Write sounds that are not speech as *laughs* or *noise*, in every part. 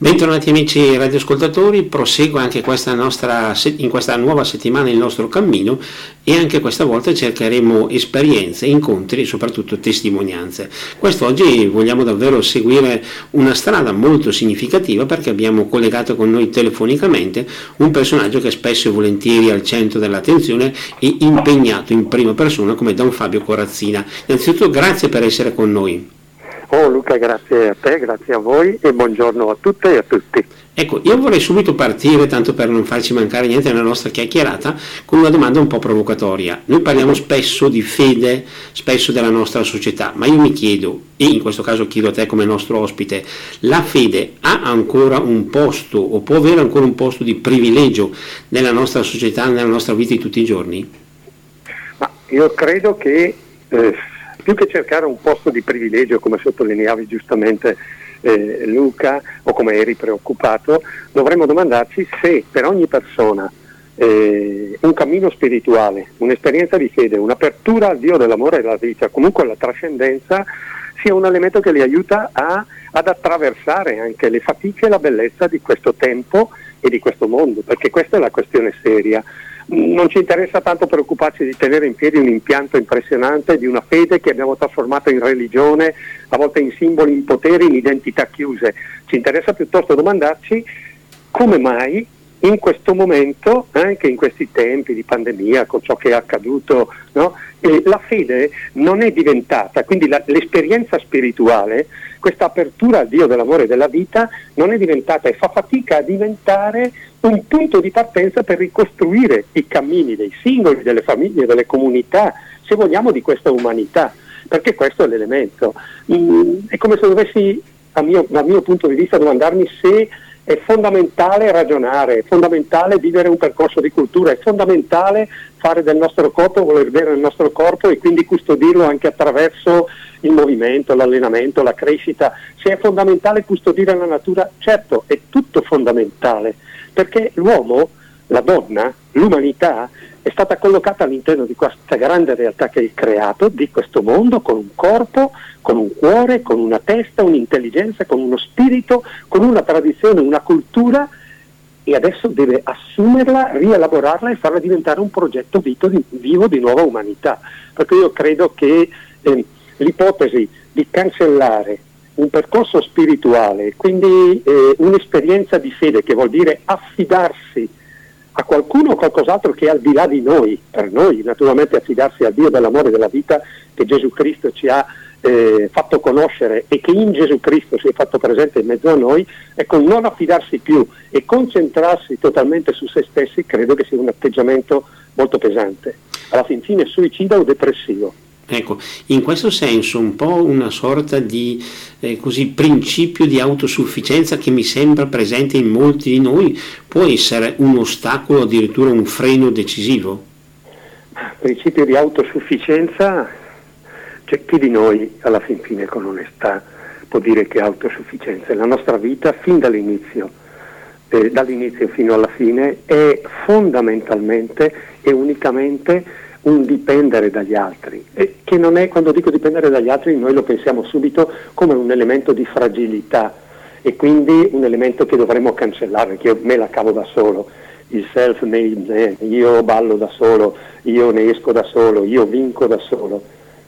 Bentornati amici radioascoltatori, prosegue anche questa nostra, in questa nuova settimana il nostro cammino e anche questa volta cercheremo esperienze, incontri e soprattutto testimonianze. Quest'oggi vogliamo davvero seguire una strada molto significativa perché abbiamo collegato con noi telefonicamente un personaggio che spesso e volentieri è al centro dell'attenzione e impegnato in prima persona come Don Fabio Corazzina. Innanzitutto grazie per essere con noi. Oh Luca, grazie a te, grazie a voi e buongiorno a tutte e a tutti. Ecco, io vorrei subito partire, tanto per non farci mancare niente nella nostra chiacchierata, con una domanda un po' provocatoria. Noi parliamo spesso di fede, spesso della nostra società, ma io mi chiedo, e in questo caso chiedo a te come nostro ospite, la fede ha ancora un posto o può avere ancora un posto di privilegio nella nostra società, nella nostra vita di tutti i giorni? Ma io credo che... Eh, più che cercare un posto di privilegio, come sottolineavi giustamente eh, Luca, o come eri preoccupato, dovremmo domandarci se per ogni persona eh, un cammino spirituale, un'esperienza di fede, un'apertura al Dio dell'amore e della vita, comunque alla trascendenza, sia un elemento che li aiuta a, ad attraversare anche le fatiche e la bellezza di questo tempo e di questo mondo, perché questa è la questione seria non ci interessa tanto preoccuparci di tenere in piedi un impianto impressionante di una fede che abbiamo trasformato in religione, a volte in simboli, in poteri, in identità chiuse. Ci interessa piuttosto domandarci come mai in questo momento, anche in questi tempi di pandemia, con ciò che è accaduto, no? la fede non è diventata, quindi la, l'esperienza spirituale, questa apertura al Dio dell'amore e della vita, non è diventata e fa fatica a diventare un punto di partenza per ricostruire i cammini dei singoli, delle famiglie, delle comunità, se vogliamo, di questa umanità, perché questo è l'elemento. Mm, è come se dovessi, mio, dal mio punto di vista, domandarmi se è fondamentale ragionare, è fondamentale vivere un percorso di cultura, è fondamentale fare del nostro corpo, voler bene il nostro corpo e quindi custodirlo anche attraverso il movimento, l'allenamento, la crescita. Se è fondamentale custodire la natura, certo, è tutto fondamentale, perché l'uomo, la donna, l'umanità è stata collocata all'interno di questa grande realtà che il creato, di questo mondo, con un corpo, con un cuore, con una testa, un'intelligenza, con uno spirito, con una tradizione, una cultura e adesso deve assumerla, rielaborarla e farla diventare un progetto di, vivo di nuova umanità. Perché io credo che eh, l'ipotesi di cancellare un percorso spirituale, quindi eh, un'esperienza di fede che vuol dire affidarsi a qualcuno o qualcos'altro che è al di là di noi, per noi naturalmente affidarsi al Dio dell'amore e della vita che Gesù Cristo ci ha eh, fatto conoscere e che in Gesù Cristo si è fatto presente in mezzo a noi, ecco non affidarsi più e concentrarsi totalmente su se stessi credo che sia un atteggiamento molto pesante, alla fin fine suicida o depressivo. Ecco, in questo senso un po' una sorta di eh, così, principio di autosufficienza che mi sembra presente in molti di noi può essere un ostacolo, addirittura un freno decisivo? Principio di autosufficienza, cioè chi di noi alla fin fine con onestà può dire che è autosufficienza? La nostra vita fin dall'inizio, eh, dall'inizio fino alla fine, è fondamentalmente e unicamente un dipendere dagli altri, che non è, quando dico dipendere dagli altri, noi lo pensiamo subito come un elemento di fragilità e quindi un elemento che dovremmo cancellare, che io me la cavo da solo, il self-made man, io ballo da solo, io ne esco da solo, io vinco da solo.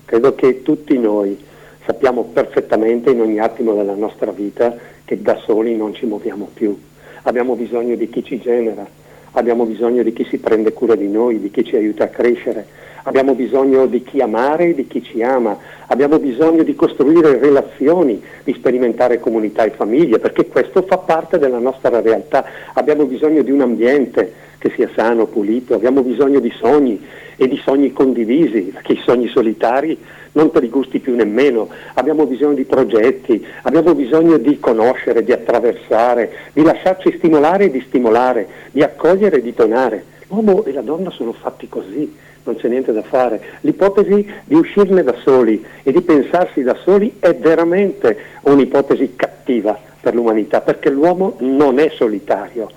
Credo che tutti noi sappiamo perfettamente in ogni attimo della nostra vita che da soli non ci muoviamo più. Abbiamo bisogno di chi ci genera, abbiamo bisogno di chi si prende cura di noi, di chi ci aiuta a crescere, abbiamo bisogno di chi amare e di chi ci ama, abbiamo bisogno di costruire relazioni, di sperimentare comunità e famiglie, perché questo fa parte della nostra realtà, abbiamo bisogno di un ambiente che sia sano, pulito, abbiamo bisogno di sogni e di sogni condivisi, perché i sogni solitari non te li gusti più nemmeno, abbiamo bisogno di progetti, abbiamo bisogno di conoscere, di attraversare, di lasciarci stimolare e di stimolare, di accogliere e di donare. L'uomo e la donna sono fatti così, non c'è niente da fare. L'ipotesi di uscirne da soli e di pensarsi da soli è veramente un'ipotesi cattiva per l'umanità, perché l'uomo non è solitario,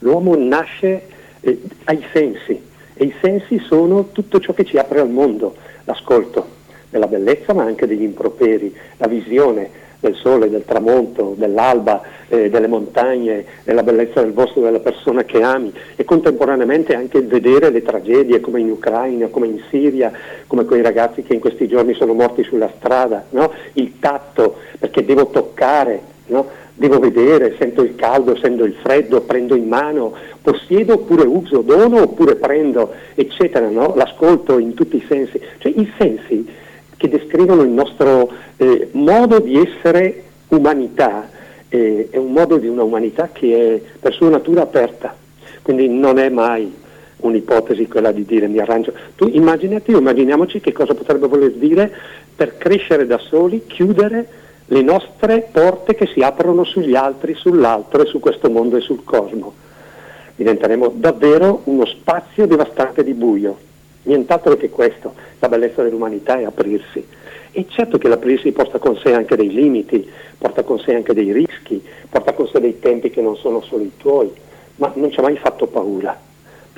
l'uomo nasce eh, ai sensi e i sensi sono tutto ciò che ci apre al mondo, l'ascolto, della bellezza ma anche degli improperi, la visione, del sole, del tramonto, dell'alba, eh, delle montagne, della bellezza del bosco della persona che ami e contemporaneamente anche vedere le tragedie come in Ucraina, come in Siria, come quei ragazzi che in questi giorni sono morti sulla strada, no? il tatto, perché devo toccare, no? devo vedere, sento il caldo, sento il freddo, prendo in mano, possiedo oppure uso, dono oppure prendo, eccetera, no? l'ascolto in tutti i sensi. Cioè i sensi che descrivono il nostro eh, modo di essere umanità, eh, è un modo di una umanità che è per sua natura aperta, quindi non è mai un'ipotesi quella di dire mi arrangio. Tu immaginati, immaginiamoci che cosa potrebbe voler dire per crescere da soli, chiudere le nostre porte che si aprono sugli altri, sull'altro e su questo mondo e sul cosmo. Diventeremo davvero uno spazio devastante di buio nient'altro che questo, la bellezza dell'umanità è aprirsi. E certo che l'aprirsi porta con sé anche dei limiti, porta con sé anche dei rischi, porta con sé dei tempi che non sono solo i tuoi, ma non ci ha mai fatto paura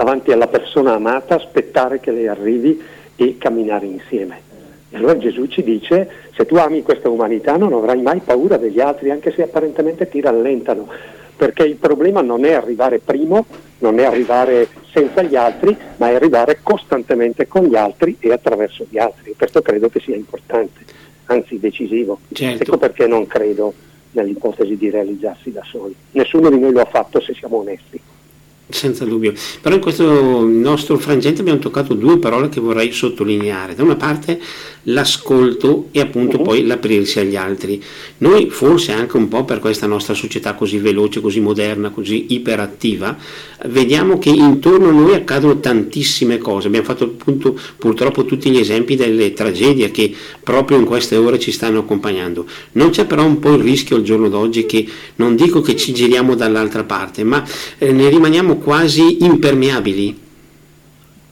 davanti alla persona amata aspettare che lei arrivi e camminare insieme. E allora Gesù ci dice, se tu ami questa umanità non avrai mai paura degli altri, anche se apparentemente ti rallentano, perché il problema non è arrivare primo, non è arrivare senza gli altri, ma è arrivare costantemente con gli altri e attraverso gli altri. Questo credo che sia importante, anzi decisivo. Certo. Ecco perché non credo nell'ipotesi di realizzarsi da soli. Nessuno di noi lo ha fatto se siamo onesti. Senza dubbio, però in questo nostro frangente abbiamo toccato due parole che vorrei sottolineare. Da una parte l'ascolto e appunto uh-huh. poi l'aprirsi agli altri. Noi forse anche un po' per questa nostra società così veloce, così moderna, così iperattiva, vediamo che intorno a noi accadono tantissime cose. Abbiamo fatto appunto purtroppo tutti gli esempi delle tragedie che proprio in queste ore ci stanno accompagnando. Non c'è però un po' il rischio al giorno d'oggi che non dico che ci giriamo dall'altra parte, ma eh, ne rimaniamo quasi impermeabili.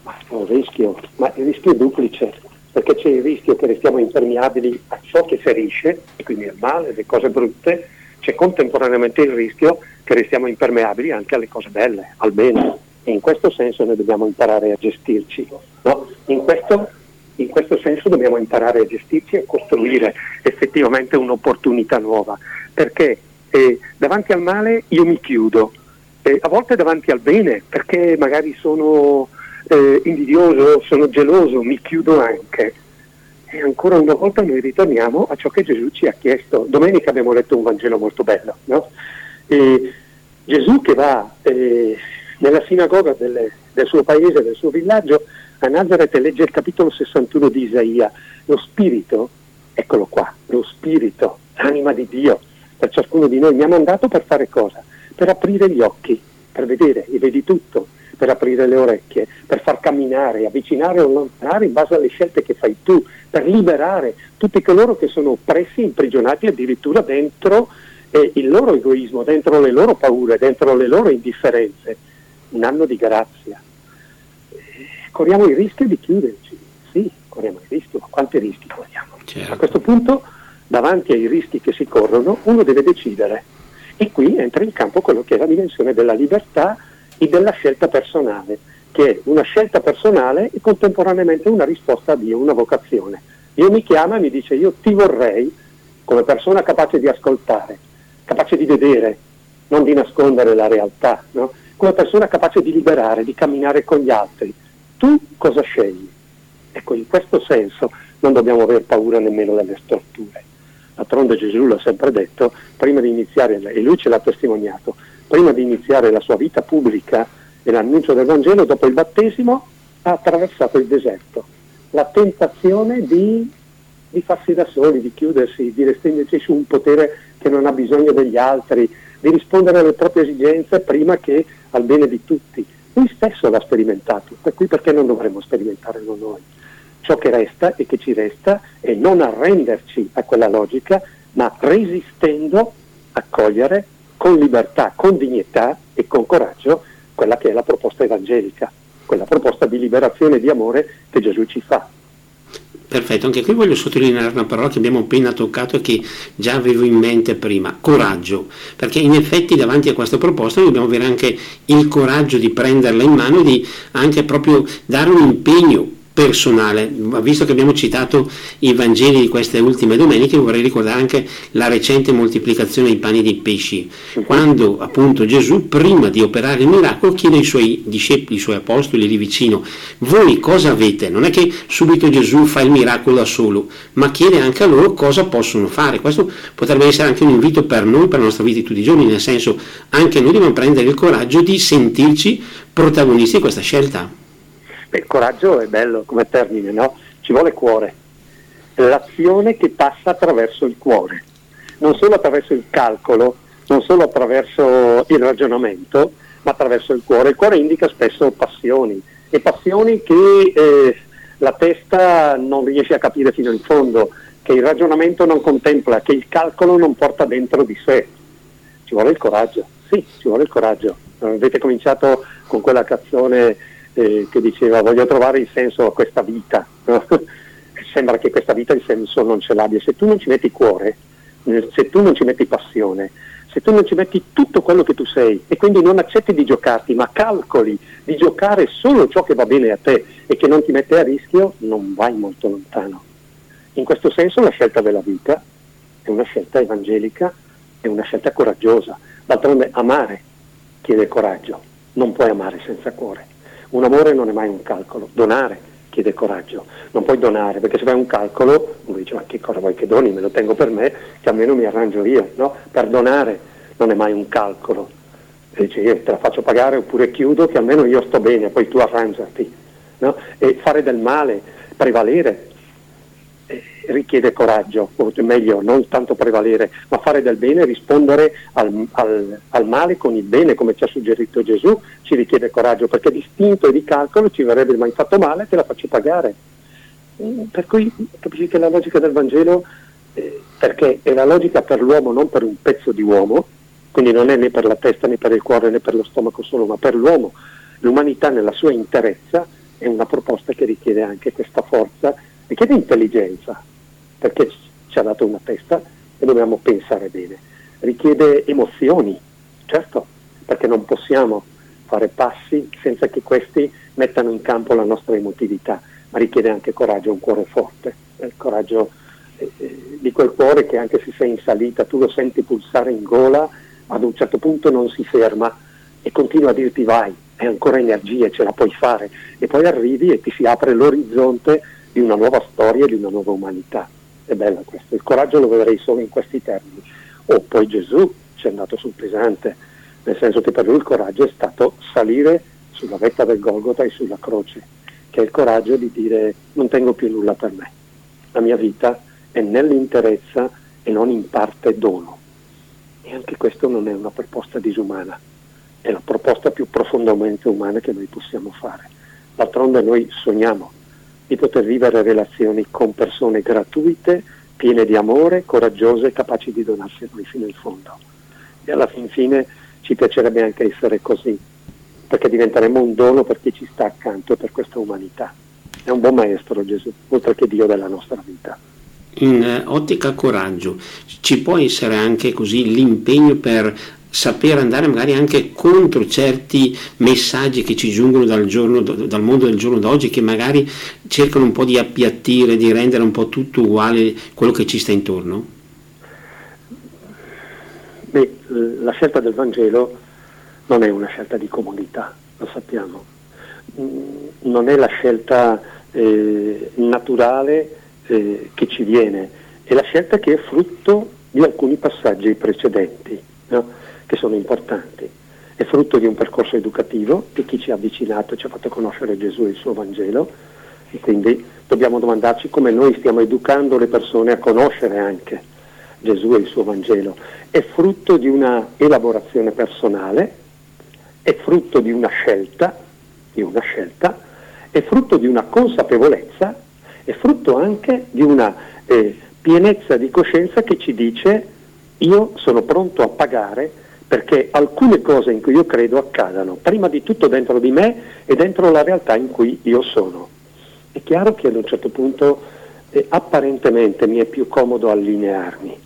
Ma un rischio, ma il rischio è duplice, perché c'è il rischio che restiamo impermeabili a ciò che ferisce, e quindi al male, alle cose brutte, c'è contemporaneamente il rischio che restiamo impermeabili anche alle cose belle, al bene. E in questo senso noi dobbiamo imparare a gestirci. No? In, questo, in questo senso dobbiamo imparare a gestirci e costruire effettivamente un'opportunità nuova, perché eh, davanti al male io mi chiudo, eh, a volte davanti al bene, perché magari sono eh, invidioso, sono geloso, mi chiudo anche. E ancora una volta noi ritorniamo a ciò che Gesù ci ha chiesto. Domenica abbiamo letto un Vangelo molto bello. No? Gesù che va eh, nella sinagoga delle, del suo paese, del suo villaggio, a Nazareth e legge il capitolo 61 di Isaia. Lo Spirito, eccolo qua, lo Spirito, l'anima di Dio, per ciascuno di noi mi ha mandato per fare cosa? Per aprire gli occhi, per vedere e vedi tutto, per aprire le orecchie, per far camminare, avvicinare o allontanare in base alle scelte che fai tu, per liberare tutti coloro che sono oppressi, imprigionati addirittura dentro eh, il loro egoismo, dentro le loro paure, dentro le loro indifferenze. Un anno di grazia. Eh, corriamo il rischio di chiuderci, sì, corriamo il rischio, ma quanti rischi corriamo? Certo. A questo punto, davanti ai rischi che si corrono, uno deve decidere. E qui entra in campo quello che è la dimensione della libertà e della scelta personale, che è una scelta personale e contemporaneamente una risposta a Dio, una vocazione. Dio mi chiama e mi dice io ti vorrei come persona capace di ascoltare, capace di vedere, non di nascondere la realtà, no? come persona capace di liberare, di camminare con gli altri. Tu cosa scegli? Ecco, in questo senso non dobbiamo aver paura nemmeno delle storture. D'altronde Gesù l'ha sempre detto, prima di iniziare, e lui ce l'ha testimoniato, prima di iniziare la sua vita pubblica e l'annuncio del Vangelo, dopo il battesimo, ha attraversato il deserto. La tentazione di, di farsi da soli, di chiudersi, di restringersi su un potere che non ha bisogno degli altri, di rispondere alle proprie esigenze prima che al bene di tutti. Lui stesso l'ha sperimentato, per cui perché non dovremmo sperimentarlo noi? Ciò che resta e che ci resta è non arrenderci a quella logica, ma resistendo a cogliere con libertà, con dignità e con coraggio quella che è la proposta evangelica, quella proposta di liberazione e di amore che Gesù ci fa. Perfetto, anche qui voglio sottolineare una parola che abbiamo appena toccato e che già avevo in mente prima, coraggio, perché in effetti davanti a questa proposta dobbiamo avere anche il coraggio di prenderla in mano e di anche proprio dare un impegno personale. Visto che abbiamo citato i Vangeli di queste ultime domeniche, vorrei ricordare anche la recente moltiplicazione dei pani dei pesci, quando appunto Gesù, prima di operare il miracolo, chiede ai suoi discepoli, ai suoi apostoli lì vicino, voi cosa avete? Non è che subito Gesù fa il miracolo da solo, ma chiede anche a loro cosa possono fare. Questo potrebbe essere anche un invito per noi, per la nostra vita di tutti i giorni, nel senso anche noi dobbiamo prendere il coraggio di sentirci protagonisti di questa scelta. Beh, coraggio è bello come termine, no? Ci vuole cuore. L'azione che passa attraverso il cuore, non solo attraverso il calcolo, non solo attraverso il ragionamento, ma attraverso il cuore. Il cuore indica spesso passioni, e passioni che eh, la testa non riesce a capire fino in fondo, che il ragionamento non contempla, che il calcolo non porta dentro di sé. Ci vuole il coraggio, sì, ci vuole il coraggio. Avete cominciato con quella canzone eh, che diceva voglio trovare il senso a questa vita. *laughs* Sembra che questa vita il senso non ce l'abbia. Se tu non ci metti cuore, se tu non ci metti passione, se tu non ci metti tutto quello che tu sei e quindi non accetti di giocarti, ma calcoli di giocare solo ciò che va bene a te e che non ti mette a rischio, non vai molto lontano. In questo senso la scelta della vita è una scelta evangelica, è una scelta coraggiosa. D'altronde amare chiede coraggio, non puoi amare senza cuore. Un amore non è mai un calcolo, donare chiede coraggio, non puoi donare perché se fai un calcolo uno dice ma che cosa vuoi che doni, me lo tengo per me che almeno mi arrangio io, no? Per donare non è mai un calcolo, e dice io te la faccio pagare oppure chiudo che almeno io sto bene, poi tu arrangiati, no? E fare del male, prevalere richiede coraggio, o meglio, non tanto prevalere, ma fare del bene, rispondere al, al, al, male con il bene, come ci ha suggerito Gesù, ci richiede coraggio, perché distinto e di calcolo ci verrebbe mai fatto male, te la faccio pagare. Mm, per cui capisci che la logica del Vangelo, eh, perché è la logica per l'uomo, non per un pezzo di uomo, quindi non è né per la testa né per il cuore né per lo stomaco solo, ma per l'uomo, l'umanità nella sua interezza, è una proposta che richiede anche questa forza, richiede intelligenza, perché ci ha dato una testa e dobbiamo pensare bene. Richiede emozioni, certo, perché non possiamo fare passi senza che questi mettano in campo la nostra emotività, ma richiede anche coraggio, un cuore forte, il coraggio eh, eh, di quel cuore che anche se sei in salita tu lo senti pulsare in gola, ad un certo punto non si ferma e continua a dirti vai, hai ancora energie, ce la puoi fare e poi arrivi e ti si apre l'orizzonte di una nuova storia e di una nuova umanità è bella questa, il coraggio lo vedrei solo in questi termini. O oh, poi Gesù ci è andato sul pesante, nel senso che per lui il coraggio è stato salire sulla vetta del Golgota e sulla croce, che è il coraggio di dire non tengo più nulla per me, la mia vita è nell'interezza e non in parte dono. E anche questo non è una proposta disumana, è la proposta più profondamente umana che noi possiamo fare. D'altronde noi sogniamo di poter vivere relazioni con persone gratuite, piene di amore, coraggiose, capaci di donarsi a noi fino in fondo. E alla fin fine ci piacerebbe anche essere così, perché diventeremo un dono per chi ci sta accanto e per questa umanità. È un buon maestro Gesù, oltre che Dio della nostra vita. In eh, ottica coraggio ci può essere anche così l'impegno per saper andare magari anche contro certi messaggi che ci giungono dal, giorno, dal mondo del giorno d'oggi che magari cercano un po' di appiattire, di rendere un po' tutto uguale quello che ci sta intorno? Beh, la scelta del Vangelo non è una scelta di comodità, lo sappiamo, mm, non è la scelta eh, naturale eh, che ci viene, è la scelta che è frutto di alcuni passaggi precedenti. No? Che sono importanti. È frutto di un percorso educativo di chi ci ha avvicinato ci ha fatto conoscere Gesù e il suo Vangelo e quindi dobbiamo domandarci come noi stiamo educando le persone a conoscere anche Gesù e il suo Vangelo. È frutto di una elaborazione personale, è frutto di una scelta, di una scelta, è frutto di una consapevolezza, è frutto anche di una eh, pienezza di coscienza che ci dice io sono pronto a pagare perché alcune cose in cui io credo accadano, prima di tutto dentro di me e dentro la realtà in cui io sono. È chiaro che ad un certo punto eh, apparentemente mi è più comodo allinearmi,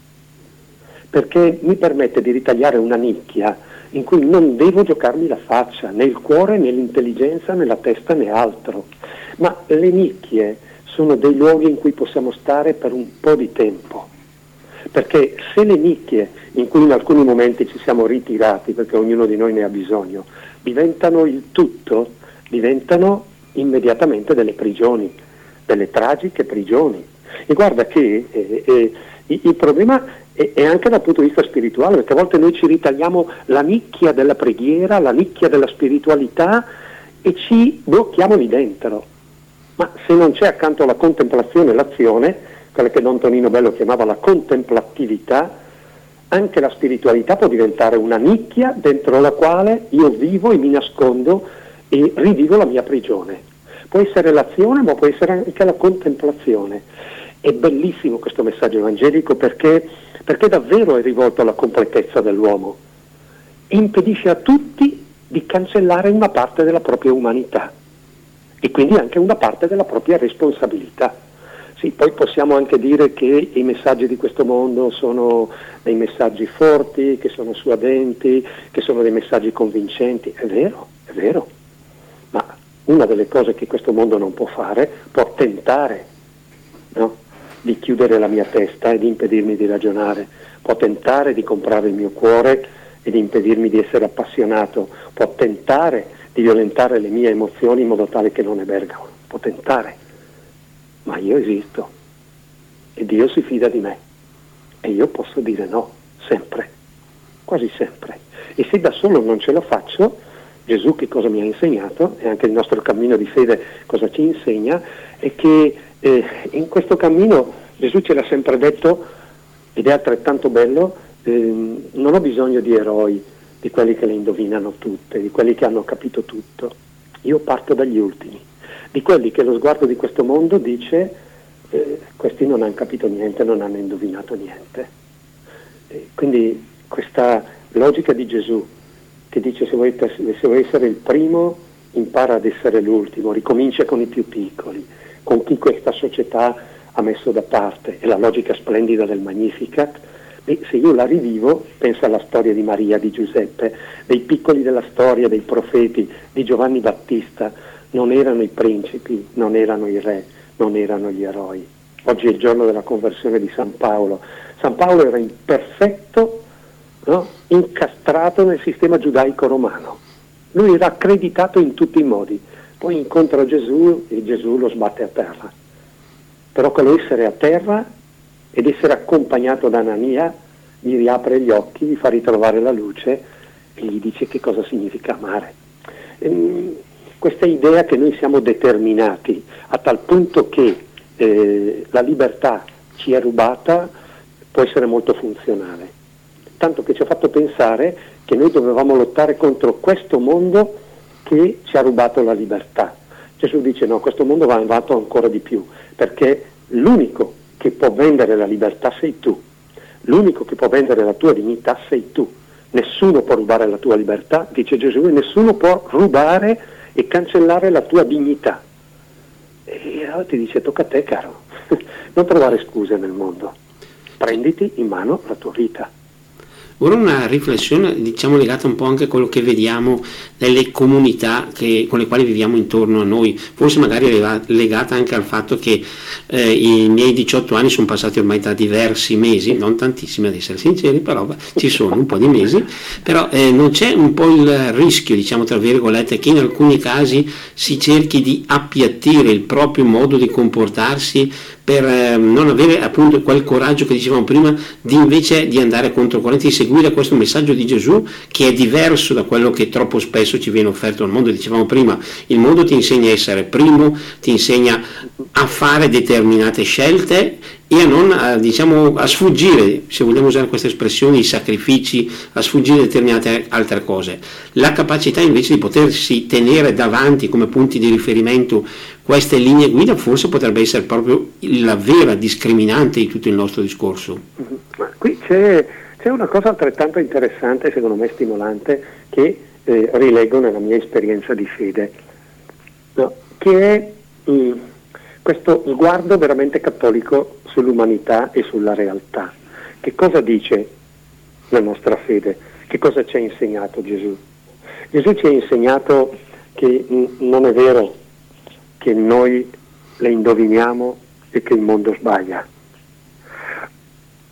perché mi permette di ritagliare una nicchia in cui non devo giocarmi la faccia, né il cuore, né l'intelligenza, né la testa, né altro. Ma le nicchie sono dei luoghi in cui possiamo stare per un po' di tempo. Perché se le nicchie in cui in alcuni momenti ci siamo ritirati, perché ognuno di noi ne ha bisogno, diventano il tutto, diventano immediatamente delle prigioni, delle tragiche prigioni. E guarda che eh, eh, il problema è, anche dal punto di vista spirituale, perché a volte noi ci ritagliamo la nicchia della preghiera, la nicchia della spiritualità e ci blocchiamo lì dentro. Ma se non c'è accanto alla contemplazione l'azione, quella che Don Tonino Bello chiamava la contemplatività, anche la spiritualità può diventare una nicchia dentro la quale io vivo e mi nascondo e rivivo la mia prigione. Può essere l'azione, ma può essere anche la contemplazione. È bellissimo questo messaggio evangelico perché, perché davvero è rivolto alla completezza dell'uomo. Impedisce a tutti di cancellare una parte della propria umanità e quindi anche una parte della propria responsabilità. Sì, poi possiamo anche dire che i messaggi di questo mondo sono dei messaggi forti, che sono suadenti, che sono dei messaggi convincenti. È vero, è vero. Ma una delle cose che questo mondo non può fare, può tentare no? di chiudere la mia testa e di impedirmi di ragionare, può tentare di comprare il mio cuore e di impedirmi di essere appassionato, può tentare di violentare le mie emozioni in modo tale che non emergano, può tentare ma io esisto. E Dio si fida di me. E io posso dire no, sempre, quasi sempre. E se da solo non ce la faccio, Gesù che cosa mi ha insegnato e anche il nostro cammino di fede cosa ci insegna è che eh, in questo cammino Gesù ce l'ha sempre detto ed è altrettanto bello, eh, non ho bisogno di eroi, di quelli che le indovinano tutte, di quelli che hanno capito tutto, io parto dagli ultimi di quelli che lo sguardo di questo mondo dice eh, questi non hanno capito niente, non hanno indovinato niente. E quindi questa logica di Gesù che dice se vuoi, se vuoi essere il primo impara ad essere l'ultimo, ricomincia con i più piccoli, con chi questa società ha messo da parte, è la logica splendida del Magnificat, e se io la rivivo, penso alla storia di Maria, di Giuseppe, dei piccoli della storia, dei profeti, di Giovanni Battista, non erano i principi, non erano i re, non erano gli eroi. Oggi è il giorno della conversione di San Paolo. San Paolo era imperfetto, no? incastrato nel sistema giudaico romano. Lui era accreditato in tutti i modi. Poi incontra Gesù e Gesù lo sbatte a terra. Però quello essere a terra ed essere accompagnato da Anania gli riapre gli occhi, gli fa ritrovare la luce e gli dice che cosa significa amare. Ehm, questa idea che noi siamo determinati a tal punto che eh, la libertà ci è rubata può essere molto funzionale. Tanto che ci ha fatto pensare che noi dovevamo lottare contro questo mondo che ci ha rubato la libertà. Gesù dice no, questo mondo va avanti ancora di più, perché l'unico che può vendere la libertà sei tu, l'unico che può vendere la tua dignità sei tu. Nessuno può rubare la tua libertà, dice Gesù, e nessuno può rubare e cancellare la tua dignità. E allora ti dice tocca a te caro, *laughs* non trovare scuse nel mondo, prenditi in mano la tua vita. Ora una riflessione diciamo legata un po' anche a quello che vediamo nelle comunità che, con le quali viviamo intorno a noi, forse magari legata anche al fatto che eh, i miei 18 anni sono passati ormai da diversi mesi, non tantissimi ad essere sinceri, però ci sono un po' di mesi, però eh, non c'è un po' il rischio, diciamo tra virgolette, che in alcuni casi si cerchi di appiattire il proprio modo di comportarsi per eh, non avere appunto quel coraggio che dicevamo prima di invece di andare contro corrente, di seguire questo messaggio di Gesù che è diverso da quello che troppo spesso ci viene offerto nel mondo. Dicevamo prima, il mondo ti insegna a essere primo, ti insegna a fare determinate scelte e a, non, a, diciamo, a sfuggire, se vogliamo usare queste espressioni, i sacrifici, a sfuggire determinate altre cose. La capacità invece di potersi tenere davanti come punti di riferimento queste linee guida forse potrebbe essere proprio la vera discriminante di tutto il nostro discorso. Ma qui c'è, c'è una cosa altrettanto interessante, secondo me stimolante, che eh, rileggo nella mia esperienza di fede, no? che è mh, mm, questo sguardo veramente cattolico sull'umanità e sulla realtà. Che cosa dice la nostra fede? che cosa ci ha insegnato Gesù? Gesù ci ha insegnato che non è vero che noi le indoviniamo e che il mondo sbaglia.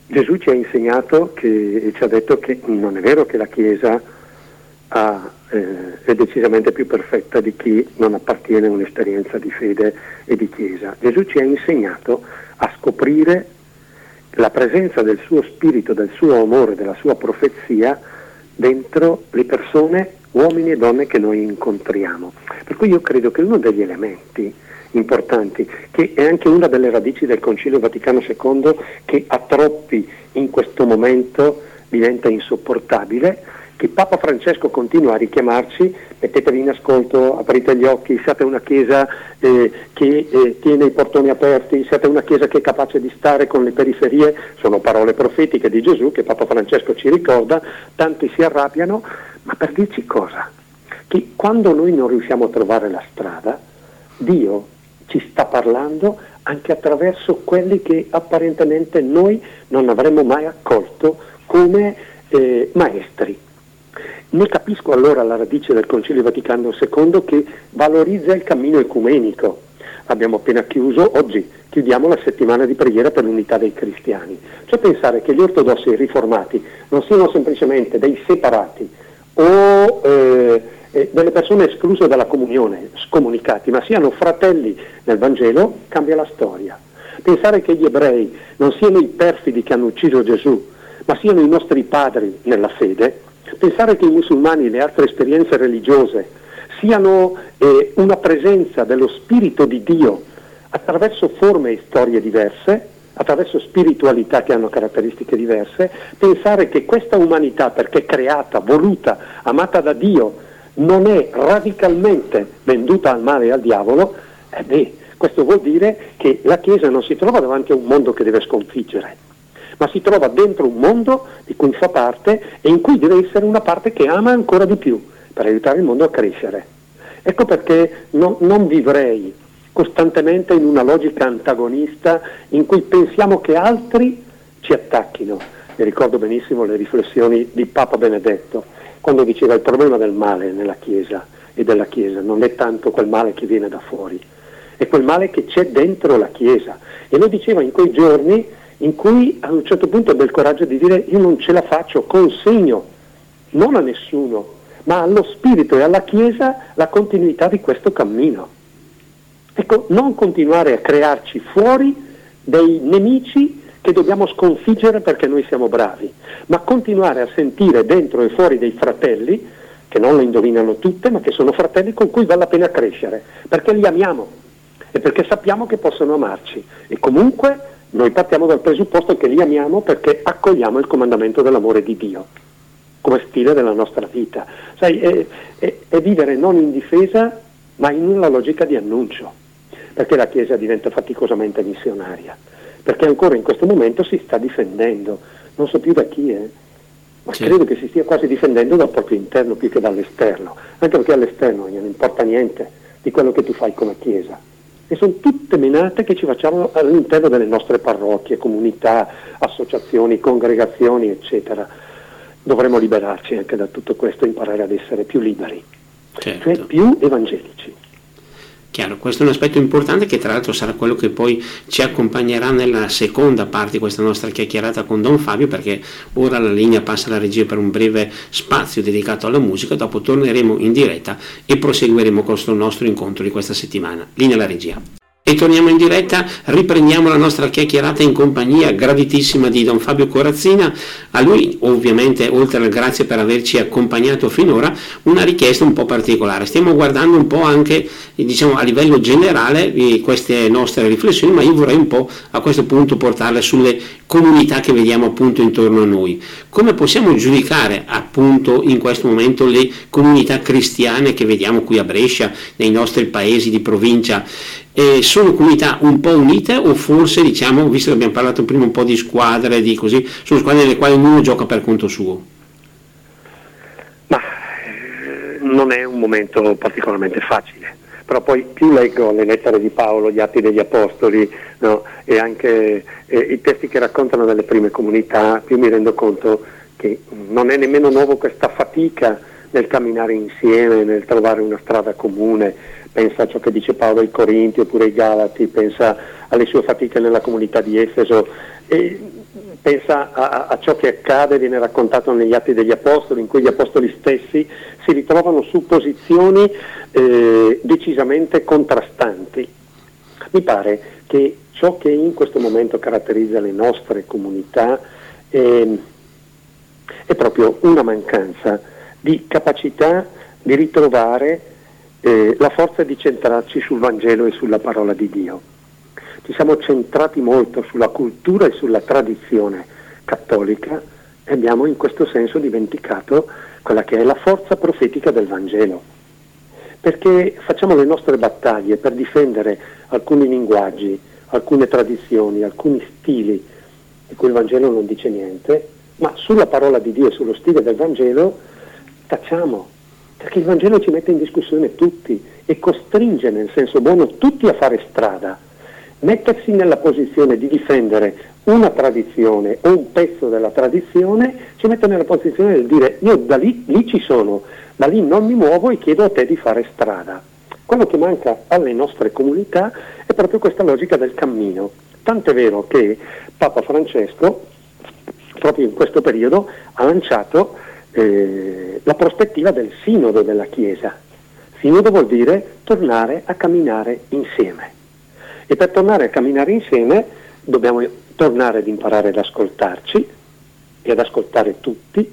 Gesù ci ha insegnato che, e ci ha detto che non è vero che la Chiesa ha, eh, è decisamente più perfetta di chi non appartiene a un'esperienza di fede e di Chiesa. Gesù ci ha insegnato a scoprire la presenza del suo spirito, del suo amore, della sua profezia dentro le persone, uomini e donne che noi incontriamo. Per cui io credo che uno degli elementi importanti, che è anche una delle radici del Concilio Vaticano II che a troppi in questo momento diventa insopportabile, che Papa Francesco continua a richiamarci, mettetevi in ascolto, aprite gli occhi, siate una Chiesa eh, che eh, tiene i portoni aperti, siate una Chiesa che è capace di stare con le periferie, sono parole profetiche di Gesù che Papa Francesco ci ricorda, tanti si arrabbiano, ma per dirci cosa? Che quando noi non riusciamo a trovare la strada, Dio ci sta parlando anche attraverso quelli che apparentemente noi non avremmo mai accolto come eh, maestri. Ne capisco allora la radice del Concilio Vaticano II che valorizza il cammino ecumenico. Abbiamo appena chiuso, oggi chiudiamo la settimana di preghiera per l'unità dei cristiani. Cioè pensare che gli ortodossi e i riformati non siano semplicemente dei separati o eh, eh, delle persone escluse dalla comunione, scomunicati, ma siano fratelli nel Vangelo, cambia la storia. Pensare che gli ebrei non siano i perfidi che hanno ucciso Gesù, ma siano i nostri padri nella fede, Pensare che i musulmani e le altre esperienze religiose siano eh, una presenza dello Spirito di Dio attraverso forme e storie diverse, attraverso spiritualità che hanno caratteristiche diverse, pensare che questa umanità, perché creata, voluta, amata da Dio, non è radicalmente venduta al male e al diavolo, eh beh, questo vuol dire che la Chiesa non si trova davanti a un mondo che deve sconfiggere ma si trova dentro un mondo di cui fa parte e in cui deve essere una parte che ama ancora di più per aiutare il mondo a crescere. Ecco perché no, non vivrei costantemente in una logica antagonista in cui pensiamo che altri ci attacchino. Mi ricordo benissimo le riflessioni di Papa Benedetto quando diceva il problema del male nella Chiesa e della Chiesa non è tanto quel male che viene da fuori, è quel male che c'è dentro la Chiesa. E lo diceva in quei giorni in cui a un certo punto ebbe il coraggio di dire io non ce la faccio, consegno non a nessuno, ma allo Spirito e alla Chiesa la continuità di questo cammino. Ecco, non continuare a crearci fuori dei nemici che dobbiamo sconfiggere perché noi siamo bravi, ma continuare a sentire dentro e fuori dei fratelli, che non le indovinano tutte, ma che sono fratelli con cui vale la pena crescere, perché li amiamo e perché sappiamo che possono amarci. E comunque noi partiamo dal presupposto che li amiamo perché accogliamo il comandamento dell'amore di Dio come stile della nostra vita. Sai, è, è, è vivere non in difesa ma in una logica di annuncio, perché la Chiesa diventa faticosamente missionaria, perché ancora in questo momento si sta difendendo, non so più da chi è, ma sì. credo che si stia quasi difendendo dal proprio interno più che dall'esterno, anche perché all'esterno non importa niente di quello che tu fai come Chiesa e sono tutte menate che ci facciamo all'interno delle nostre parrocchie, comunità, associazioni, congregazioni, eccetera. Dovremmo liberarci anche da tutto questo e imparare ad essere più liberi, certo. cioè più evangelici. Chiaro, questo è un aspetto importante che tra l'altro sarà quello che poi ci accompagnerà nella seconda parte di questa nostra chiacchierata con Don Fabio perché ora la linea passa alla regia per un breve spazio dedicato alla musica, dopo torneremo in diretta e proseguiremo con questo nostro incontro di questa settimana. Linea alla regia. E torniamo in diretta, riprendiamo la nostra chiacchierata in compagnia graditissima di Don Fabio Corazzina. A lui ovviamente, oltre al grazie per averci accompagnato finora, una richiesta un po' particolare. Stiamo guardando un po' anche diciamo, a livello generale queste nostre riflessioni, ma io vorrei un po' a questo punto portarle sulle comunità che vediamo appunto intorno a noi. Come possiamo giudicare appunto in questo momento le comunità cristiane che vediamo qui a Brescia, nei nostri paesi di provincia? Eh, sono comunità un po' unite o forse diciamo, visto che abbiamo parlato prima un po' di squadre, di così, sono squadre nelle quali ognuno gioca per conto suo? Ma eh, non è un momento particolarmente facile però poi più leggo le lettere di Paolo, gli atti degli Apostoli no, e anche eh, i testi che raccontano delle prime comunità, più mi rendo conto che non è nemmeno nuovo questa fatica nel camminare insieme, nel trovare una strada comune, pensa a ciò che dice Paolo ai Corinti oppure ai Galati, pensa alle sue fatiche nella comunità di Efeso, pensa a, a, ciò che accade, viene raccontato negli atti degli Apostoli, in cui gli Apostoli stessi si ritrovano su posizioni eh, decisamente contrastanti. Mi pare che ciò che in questo momento caratterizza le nostre comunità è, è proprio una mancanza di capacità di ritrovare eh, la forza di centrarci sul Vangelo e sulla parola di Dio. Ci siamo centrati molto sulla cultura e sulla tradizione cattolica e abbiamo in questo senso dimenticato quella che è la forza profetica del Vangelo. Perché facciamo le nostre battaglie per difendere alcuni linguaggi, alcune tradizioni, alcuni stili di cui il Vangelo non dice niente, ma sulla parola di Dio e sullo stile del Vangelo tacciamo, perché il Vangelo ci mette in discussione tutti e costringe nel senso buono tutti a fare strada. Mettersi nella posizione di difendere una tradizione o un pezzo della tradizione ci mette nella posizione di dire io da lì, lì ci sono, da lì non mi muovo e chiedo a te di fare strada. Quello che manca alle nostre comunità è proprio questa logica del cammino. Tant'è vero che Papa Francesco, proprio in questo periodo, ha lanciato eh, la prospettiva del sinodo della Chiesa. Sinodo vuol dire tornare a camminare insieme. E per tornare a camminare insieme dobbiamo tornare ad imparare ad ascoltarci e ad ascoltare tutti,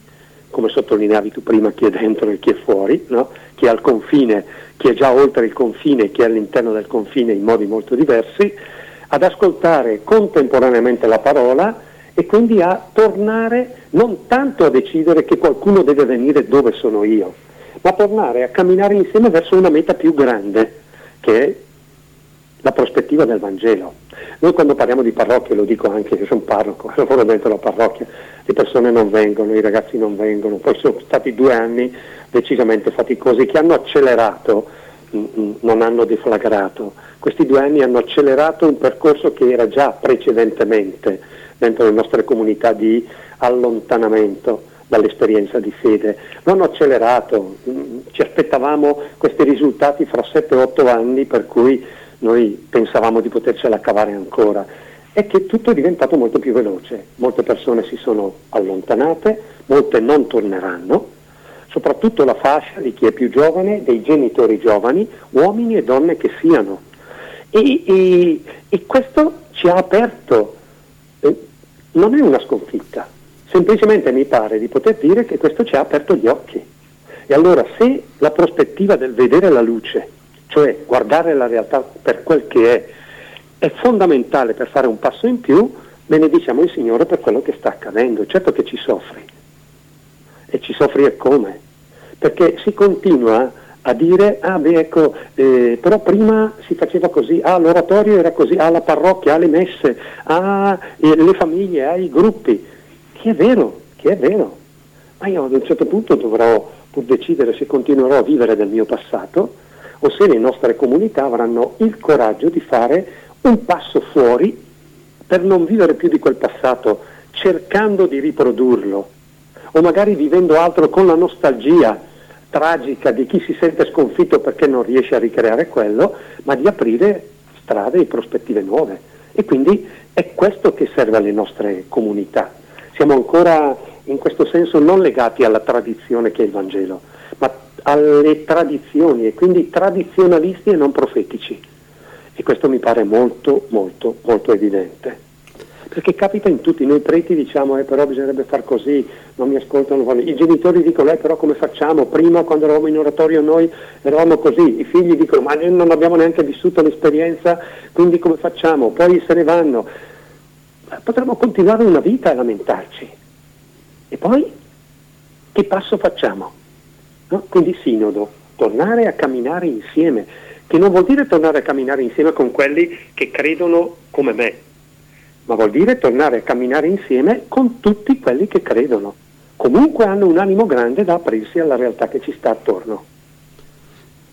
come sottolineavi tu prima, chi è dentro e chi è fuori, no? chi è al confine, chi è già oltre il confine, chi è all'interno del confine in modi molto diversi, ad ascoltare contemporaneamente la parola e quindi a tornare non tanto a decidere che qualcuno deve venire dove sono io, ma tornare a camminare insieme verso una meta più grande, che è la prospettiva del Vangelo. Noi quando parliamo di parrocchia, lo dico anche, io sono parroco, lavoro dentro la parrocchia, le persone non vengono, i ragazzi non vengono, poi sono stati due anni decisamente faticosi che hanno accelerato, mm, mm, non hanno deflagrato. Questi due anni hanno accelerato un percorso che era già precedentemente dentro le nostre comunità di allontanamento dall'esperienza di fede. Lo hanno accelerato, mm, ci aspettavamo questi risultati fra 7-8 anni per cui noi pensavamo di potercela cavare ancora. È che tutto è diventato molto più veloce, molte persone si sono allontanate, molte non torneranno, soprattutto la fascia di chi è più giovane, dei genitori giovani, uomini e donne che siano. E, e, e questo ci ha aperto non è una sconfitta, semplicemente mi pare di poter dire che questo ci ha aperto gli occhi. E allora se la prospettiva del vedere la luce, cioè guardare la realtà per quel che è, è fondamentale per fare un passo in più, benediciamo il Signore per quello che sta accadendo. Certo che ci soffri. E ci soffri e come? Perché si continua a dire, ah beh ecco, eh, però prima si faceva così, ah l'oratorio era così, ah la parrocchia, ah le messe, ah eh, le famiglie, ah i gruppi, che è vero, che è vero, ma io ad un certo punto dovrò pur decidere se continuerò a vivere del mio passato o se le nostre comunità avranno il coraggio di fare un passo fuori per non vivere più di quel passato cercando di riprodurlo o magari vivendo altro con la nostalgia tragica di chi si sente sconfitto perché non riesce a ricreare quello, ma di aprire strade e prospettive nuove. E quindi è questo che serve alle nostre comunità. Siamo ancora in questo senso non legati alla tradizione che è il Vangelo, ma alle tradizioni e quindi tradizionalisti e non profetici. E questo mi pare molto, molto, molto evidente perché capita in tutti, noi preti diciamo eh, però bisognerebbe far così, non mi ascoltano, i genitori dicono eh, però come facciamo, prima quando eravamo in oratorio noi eravamo così, i figli dicono ma noi non abbiamo neanche vissuto l'esperienza, quindi come facciamo, poi se ne vanno, potremmo continuare una vita a lamentarci. E poi che passo facciamo? No? Quindi sinodo, tornare a camminare insieme, che non vuol dire tornare a camminare insieme con quelli che credono come me, ma vuol dire tornare a camminare insieme con tutti quelli che credono. Comunque hanno un animo grande da aprirsi alla realtà che ci sta attorno.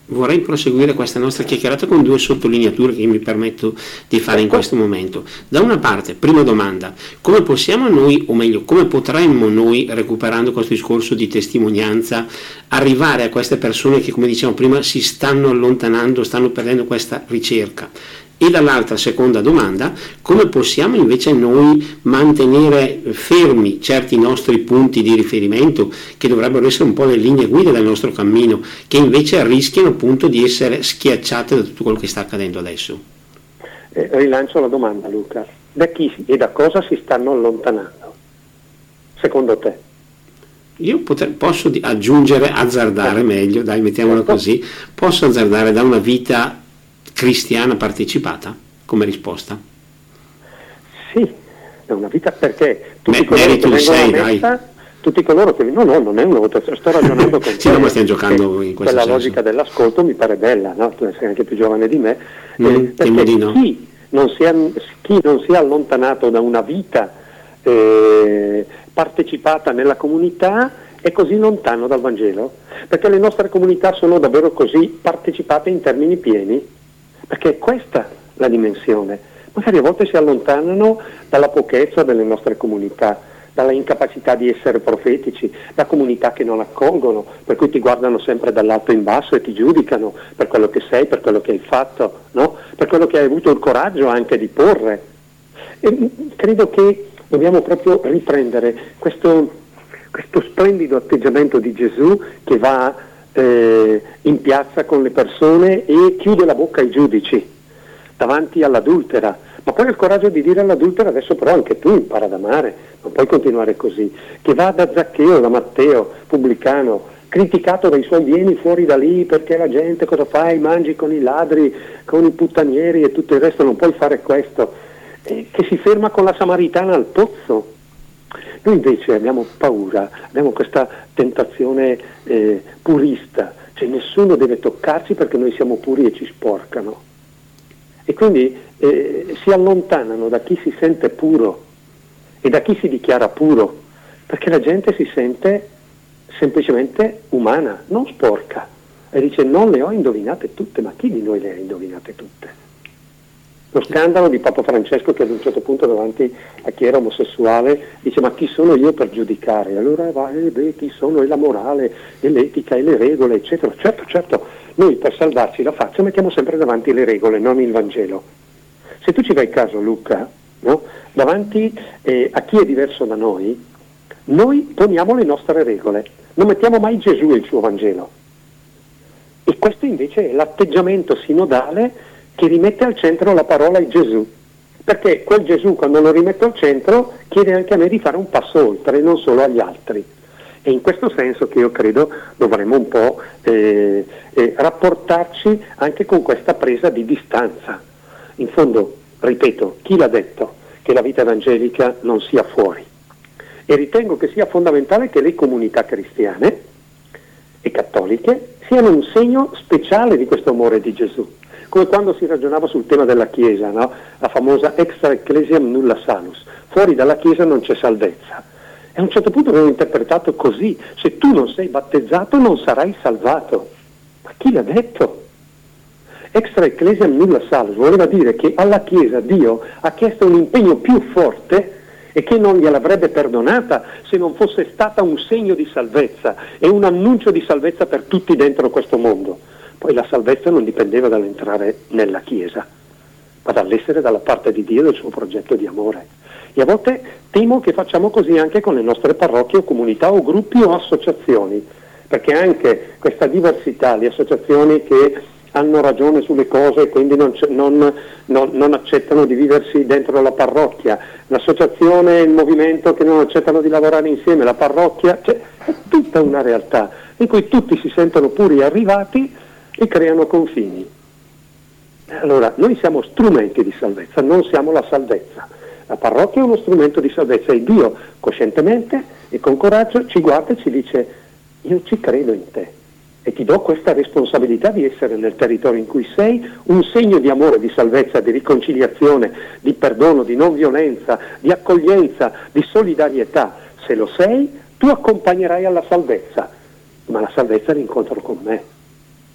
vorrei proseguire questa nostra chiacchierata con due sottolineature che mi permetto di fare in questo momento. Da una parte, prima domanda, come possiamo noi, o meglio, come potremmo noi, recuperando questo discorso di testimonianza, arrivare a queste persone che, come dicevamo prima, si stanno allontanando, stanno perdendo questa ricerca? E dall'altra seconda domanda, come possiamo invece noi mantenere fermi certi nostri punti di riferimento che dovrebbero essere un po' le linee guida del nostro cammino, che invece rischiano appunto di essere schiacciate da tutto quello che sta accadendo adesso? Eh, rilancio la domanda Luca, da chi e da cosa si stanno allontanando? Secondo te? Io poter, posso aggiungere, azzardare meglio, dai mettiamolo certo. così, posso azzardare da una vita cristiana partecipata come risposta? Sì, è una vita perché tutti Me, coloro che sei, messa, tutti coloro che no no non è una votazione sto ragionando con *laughs* sì, te no, stiamo giocando in quella senso. logica dell'ascolto mi pare bella no? tu sei anche più giovane di me mm, eh, perché no. chi, non si è, chi non si è allontanato da una vita eh, partecipata nella comunità è così lontano dal Vangelo perché le nostre comunità sono davvero così partecipate in termini pieni perché è questa la dimensione. Magari a volte si allontanano dalla pochezza delle nostre comunità, dalla incapacità di essere profetici, da comunità che non accolgono, per cui ti guardano sempre dall'alto in basso e ti giudicano per quello che sei, per quello che hai fatto, no? per quello che hai avuto il coraggio anche di porre. E mm, credo che dobbiamo proprio riprendere questo, questo splendido atteggiamento di Gesù che va eh, in piazza con le persone e chiude la bocca ai giudici davanti all'adultera, ma poi ha il coraggio di dire all'adultera adesso però anche tu impara ad amare, non puoi continuare così, che va da Zaccheo, da Matteo, pubblicano, criticato dai suoi vieni fuori da lì perché la gente cosa fai, mangi con i ladri, con i puttanieri e tutto il resto, non puoi fare questo, eh, che si ferma con la Samaritana al pozzo, noi invece abbiamo paura, abbiamo questa tentazione eh, purista, cioè nessuno deve toccarci perché noi siamo puri e ci sporcano. E quindi eh, si allontanano da chi si sente puro e da chi si dichiara puro, perché la gente si sente semplicemente umana, non sporca. E dice non le ho indovinate tutte, ma chi di noi le ha indovinate tutte? Lo scandalo di Papa Francesco che ad un certo punto davanti a chi era omosessuale dice ma chi sono io per giudicare? Allora va, eh, beh, chi sono? E la morale, e l'etica, e le regole, eccetera. Certo, certo, noi per salvarci la faccia mettiamo sempre davanti le regole, non il Vangelo. Se tu ci fai caso Luca, no? davanti eh, a chi è diverso da noi, noi poniamo le nostre regole, non mettiamo mai Gesù e il suo Vangelo. E questo invece è l'atteggiamento sinodale che rimette al centro la parola di Gesù. Perché quel Gesù, quando lo rimetto al centro, chiede anche a me di fare un passo oltre, non solo agli altri. E in questo senso che io credo dovremmo un po' eh, eh, rapportarci anche con questa presa di distanza. In fondo, ripeto, chi l'ha detto che la vita evangelica non sia fuori? E ritengo che sia fondamentale che le comunità cristiane e cattoliche siano un segno speciale di questo amore di Gesù come quando si ragionava sul tema della Chiesa, no? la famosa extra ecclesiam nulla salus, fuori dalla Chiesa non c'è salvezza. E a un certo punto abbiamo interpretato così, se tu non sei battezzato non sarai salvato. Ma chi l'ha detto? Extra ecclesiam nulla salus voleva dire che alla Chiesa Dio ha chiesto un impegno più forte e che non gliel'avrebbe perdonata se non fosse stata un segno di salvezza e un annuncio di salvezza per tutti dentro questo mondo. Poi la salvezza non dipendeva dall'entrare nella Chiesa, ma dall'essere dalla parte di Dio e del suo progetto di amore. E a volte temo che facciamo così anche con le nostre parrocchie o comunità o gruppi o associazioni, perché anche questa diversità, le associazioni che hanno ragione sulle cose e quindi non, non, non, non, accettano di viversi dentro la parrocchia, l'associazione, il movimento che non accettano di lavorare insieme, la parrocchia, cioè, è tutta una realtà in cui tutti si sentono puri e arrivati e creano confini. Allora, noi siamo strumenti di salvezza, non siamo la salvezza. La parrocchia è uno strumento di salvezza e Dio coscientemente e con coraggio ci guarda e ci dice io ci credo in te e ti do questa responsabilità di essere nel territorio in cui sei un segno di amore, di salvezza, di riconciliazione, di perdono, di non violenza, di accoglienza, di solidarietà. Se lo sei, tu accompagnerai alla salvezza, ma la salvezza l'incontro con me.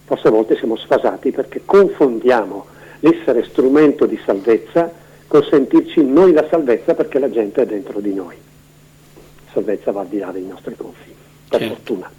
Forse a volte siamo sfasati perché confondiamo l'essere strumento di salvezza con sentirci noi la salvezza perché la gente è dentro di noi. La salvezza va al di là dei nostri confini, per certo. fortuna.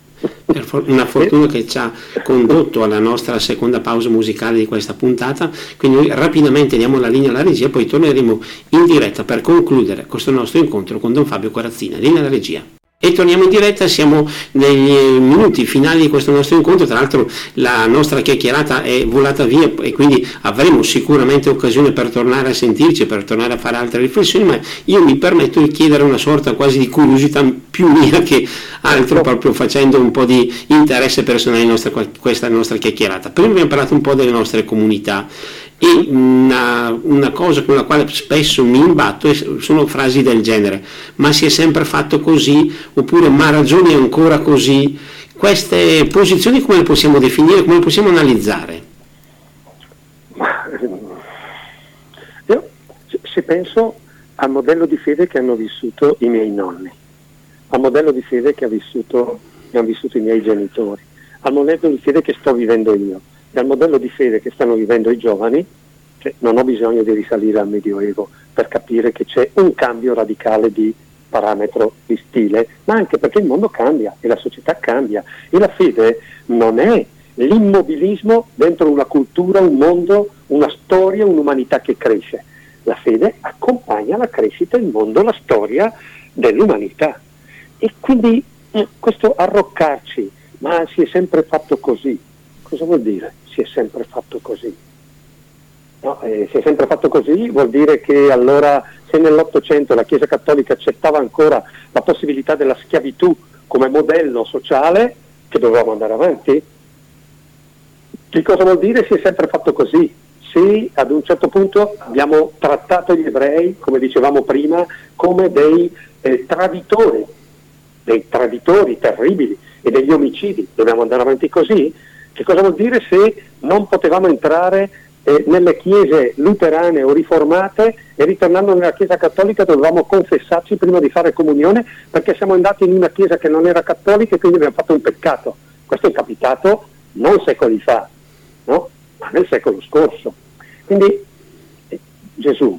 una fortuna che ci ha condotto alla nostra seconda pausa musicale di questa puntata, quindi noi rapidamente diamo la linea alla regia e poi torneremo in diretta per concludere questo nostro incontro con Don Fabio Corazzina. Linea alla regia. E torniamo in diretta, siamo negli minuti finali di questo nostro incontro, tra l'altro la nostra chiacchierata è volata via e quindi avremo sicuramente occasione per tornare a sentirci, per tornare a fare altre riflessioni, ma io mi permetto di chiedere una sorta quasi di curiosità più mia che altro, proprio facendo un po' di interesse personale in questa nostra chiacchierata. Prima abbiamo parlato un po' delle nostre comunità e una, una, cosa con la quale spesso mi imbatto sono frasi del genere, ma si è sempre fatto così, oppure ma ragioni ancora così. Queste posizioni come le possiamo definire, come le possiamo analizzare? *laughs* Io se penso al modello di fede che hanno vissuto i miei nonni, al modello di fede che, ha vissuto, che hanno vissuto i miei genitori, al modello di fede che sto vivendo io dal modello di fede che stanno vivendo i giovani, cioè non ho bisogno di risalire al Medioevo per capire che c'è un cambio radicale di parametro di stile, ma anche perché il mondo cambia e la società cambia e la fede non è l'immobilismo dentro una cultura, un mondo, una storia, un'umanità che cresce. La fede accompagna la crescita, il mondo, la storia dell'umanità. E quindi eh, questo arroccarci, ma si è sempre fatto così, cosa vuol dire? Si è sempre fatto così. No, eh, si è sempre fatto così vuol dire che allora se nell'Ottocento la Chiesa Cattolica accettava ancora la possibilità della schiavitù come modello sociale, che dovevamo andare avanti? Che cosa vuol dire si è sempre fatto così? Se ad un certo punto abbiamo trattato gli ebrei, come dicevamo prima, come dei eh, traditori, dei traditori terribili e degli omicidi, dobbiamo andare avanti così? Che cosa vuol dire se non potevamo entrare eh, nelle chiese luterane o riformate e ritornando nella chiesa cattolica dovevamo confessarci prima di fare comunione perché siamo andati in una chiesa che non era cattolica e quindi abbiamo fatto un peccato. Questo è capitato non secoli fa, no? ma nel secolo scorso. Quindi eh, Gesù,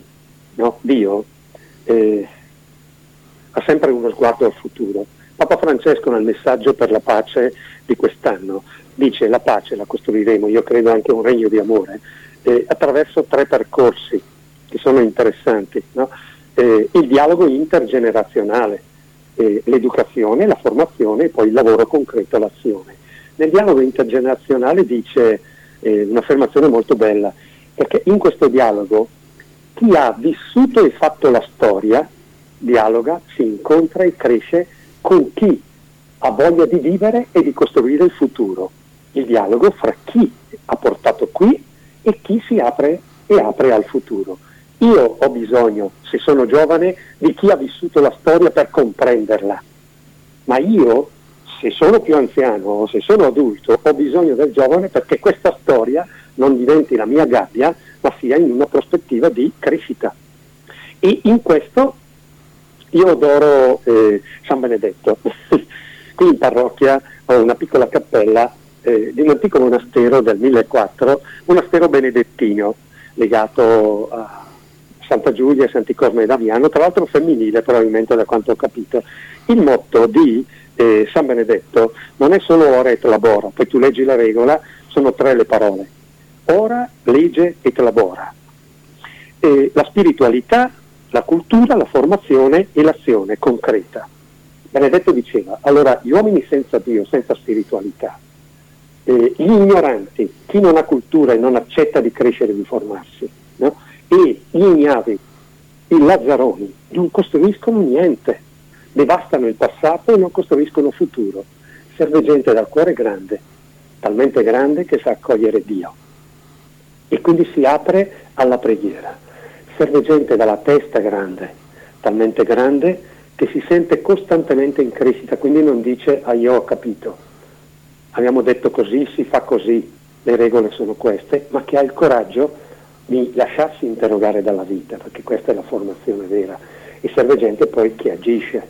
no? Dio, eh, ha sempre uno sguardo al futuro. Papa Francesco nel messaggio per la pace di quest'anno dice la pace la costruiremo, io credo anche un regno di amore, eh, attraverso tre percorsi che sono interessanti. No? Eh, il dialogo intergenerazionale, eh, l'educazione, la formazione e poi il lavoro concreto, l'azione. Nel dialogo intergenerazionale dice eh, un'affermazione molto bella, perché in questo dialogo chi ha vissuto e fatto la storia dialoga, si incontra e cresce con chi ha voglia di vivere e di costruire il futuro il dialogo fra chi ha portato qui e chi si apre e apre al futuro. Io ho bisogno, se sono giovane, di chi ha vissuto la storia per comprenderla, ma io, se sono più anziano o se sono adulto, ho bisogno del giovane perché questa storia non diventi la mia gabbia, ma sia in una prospettiva di crescita. E in questo io adoro eh, San Benedetto. *laughs* Qui in parrocchia ho una piccola cappella eh, di un antico monastero del 1004, monastero benedettino legato a Santa Giulia e Santi Cosme d'Aviano, tra l'altro femminile probabilmente da quanto ho capito. Il motto di eh, San Benedetto non è solo ora et labora, poi tu leggi la regola, sono tre le parole, ora, legge et labora. E la spiritualità, la cultura, la formazione e l'azione concreta. Benedetto diceva, allora gli uomini senza Dio, senza spiritualità, eh, gli ignoranti, chi non ha cultura e non accetta di crescere e di formarsi, no? e gli ignavi, i lazzaroni, non costruiscono niente, devastano il passato e non costruiscono futuro. Serve gente dal cuore grande, talmente grande che sa accogliere Dio e quindi si apre alla preghiera. Serve gente dalla testa grande, talmente grande che si sente costantemente in crescita, quindi non dice ah io ho capito, abbiamo detto così, si fa così, le regole sono queste, ma che ha il coraggio di lasciarsi interrogare dalla vita, perché questa è la formazione vera. E serve gente poi che agisce,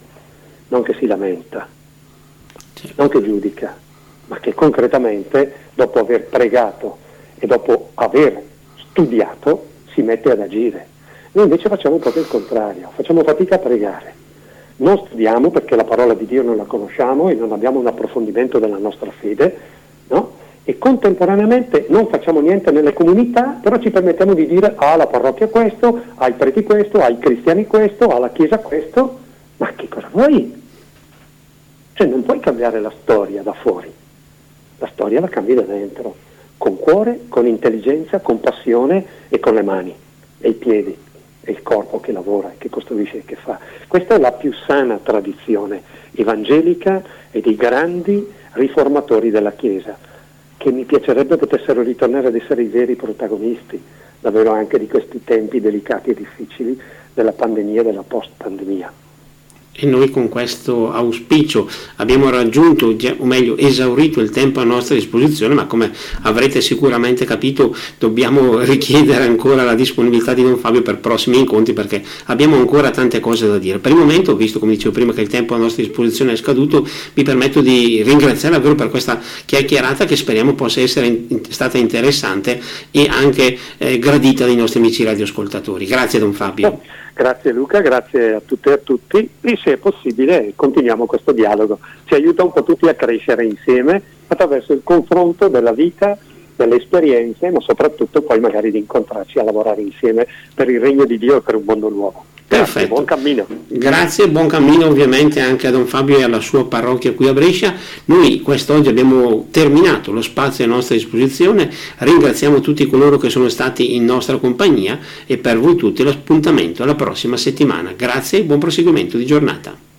non che si lamenta, non che giudica, ma che concretamente, dopo aver pregato e dopo aver studiato, si mette ad agire. Noi invece facciamo proprio il contrario, facciamo fatica a pregare. Non studiamo perché la parola di Dio non la conosciamo e non abbiamo un approfondimento della nostra fede, no? e contemporaneamente non facciamo niente nelle comunità, però ci permettiamo di dire ah la parrocchia questo, ai preti questo, ai cristiani questo, alla chiesa questo, ma che cosa vuoi? Cioè non puoi cambiare la storia da fuori, la storia la cambi da dentro, con cuore, con intelligenza, con passione e con le mani e i piedi e il corpo che lavora, che costruisce e che fa. Questa è la più sana tradizione evangelica e dei grandi riformatori della Chiesa che mi piacerebbe potessero ritornare ad essere i veri protagonisti, davvero anche di questi tempi delicati e difficili della pandemia e della post-pandemia e noi con questo auspicio abbiamo raggiunto, o meglio esaurito il tempo a nostra disposizione, ma come avrete sicuramente capito dobbiamo *laughs* richiedere ancora la disponibilità di Don Fabio per prossimi incontri perché abbiamo ancora tante cose da dire. Per il momento, visto come dicevo prima che il tempo a nostra disposizione è scaduto, mi permetto di ringraziare davvero per questa chiacchierata che speriamo possa essere stata interessante e anche eh, gradita dai nostri amici radioascoltatori. Grazie Don Fabio. Grazie Luca, grazie a tutte e a tutti e se è possibile continuiamo questo dialogo. Ci aiuta un po' tutti a crescere insieme attraverso il confronto della vita, delle esperienze, ma soprattutto poi magari di incontrarci a lavorare insieme per il regno di Dio e per un mondo nuovo. Perfetto. buon cammino. Grazie, buon cammino ovviamente anche a Don Fabio e alla sua parrocchia qui a Brescia. Noi quest'oggi abbiamo terminato lo spazio a nostra disposizione, ringraziamo tutti coloro che sono stati in nostra compagnia e per voi tutti l'appuntamento alla prossima settimana. Grazie e buon proseguimento di giornata.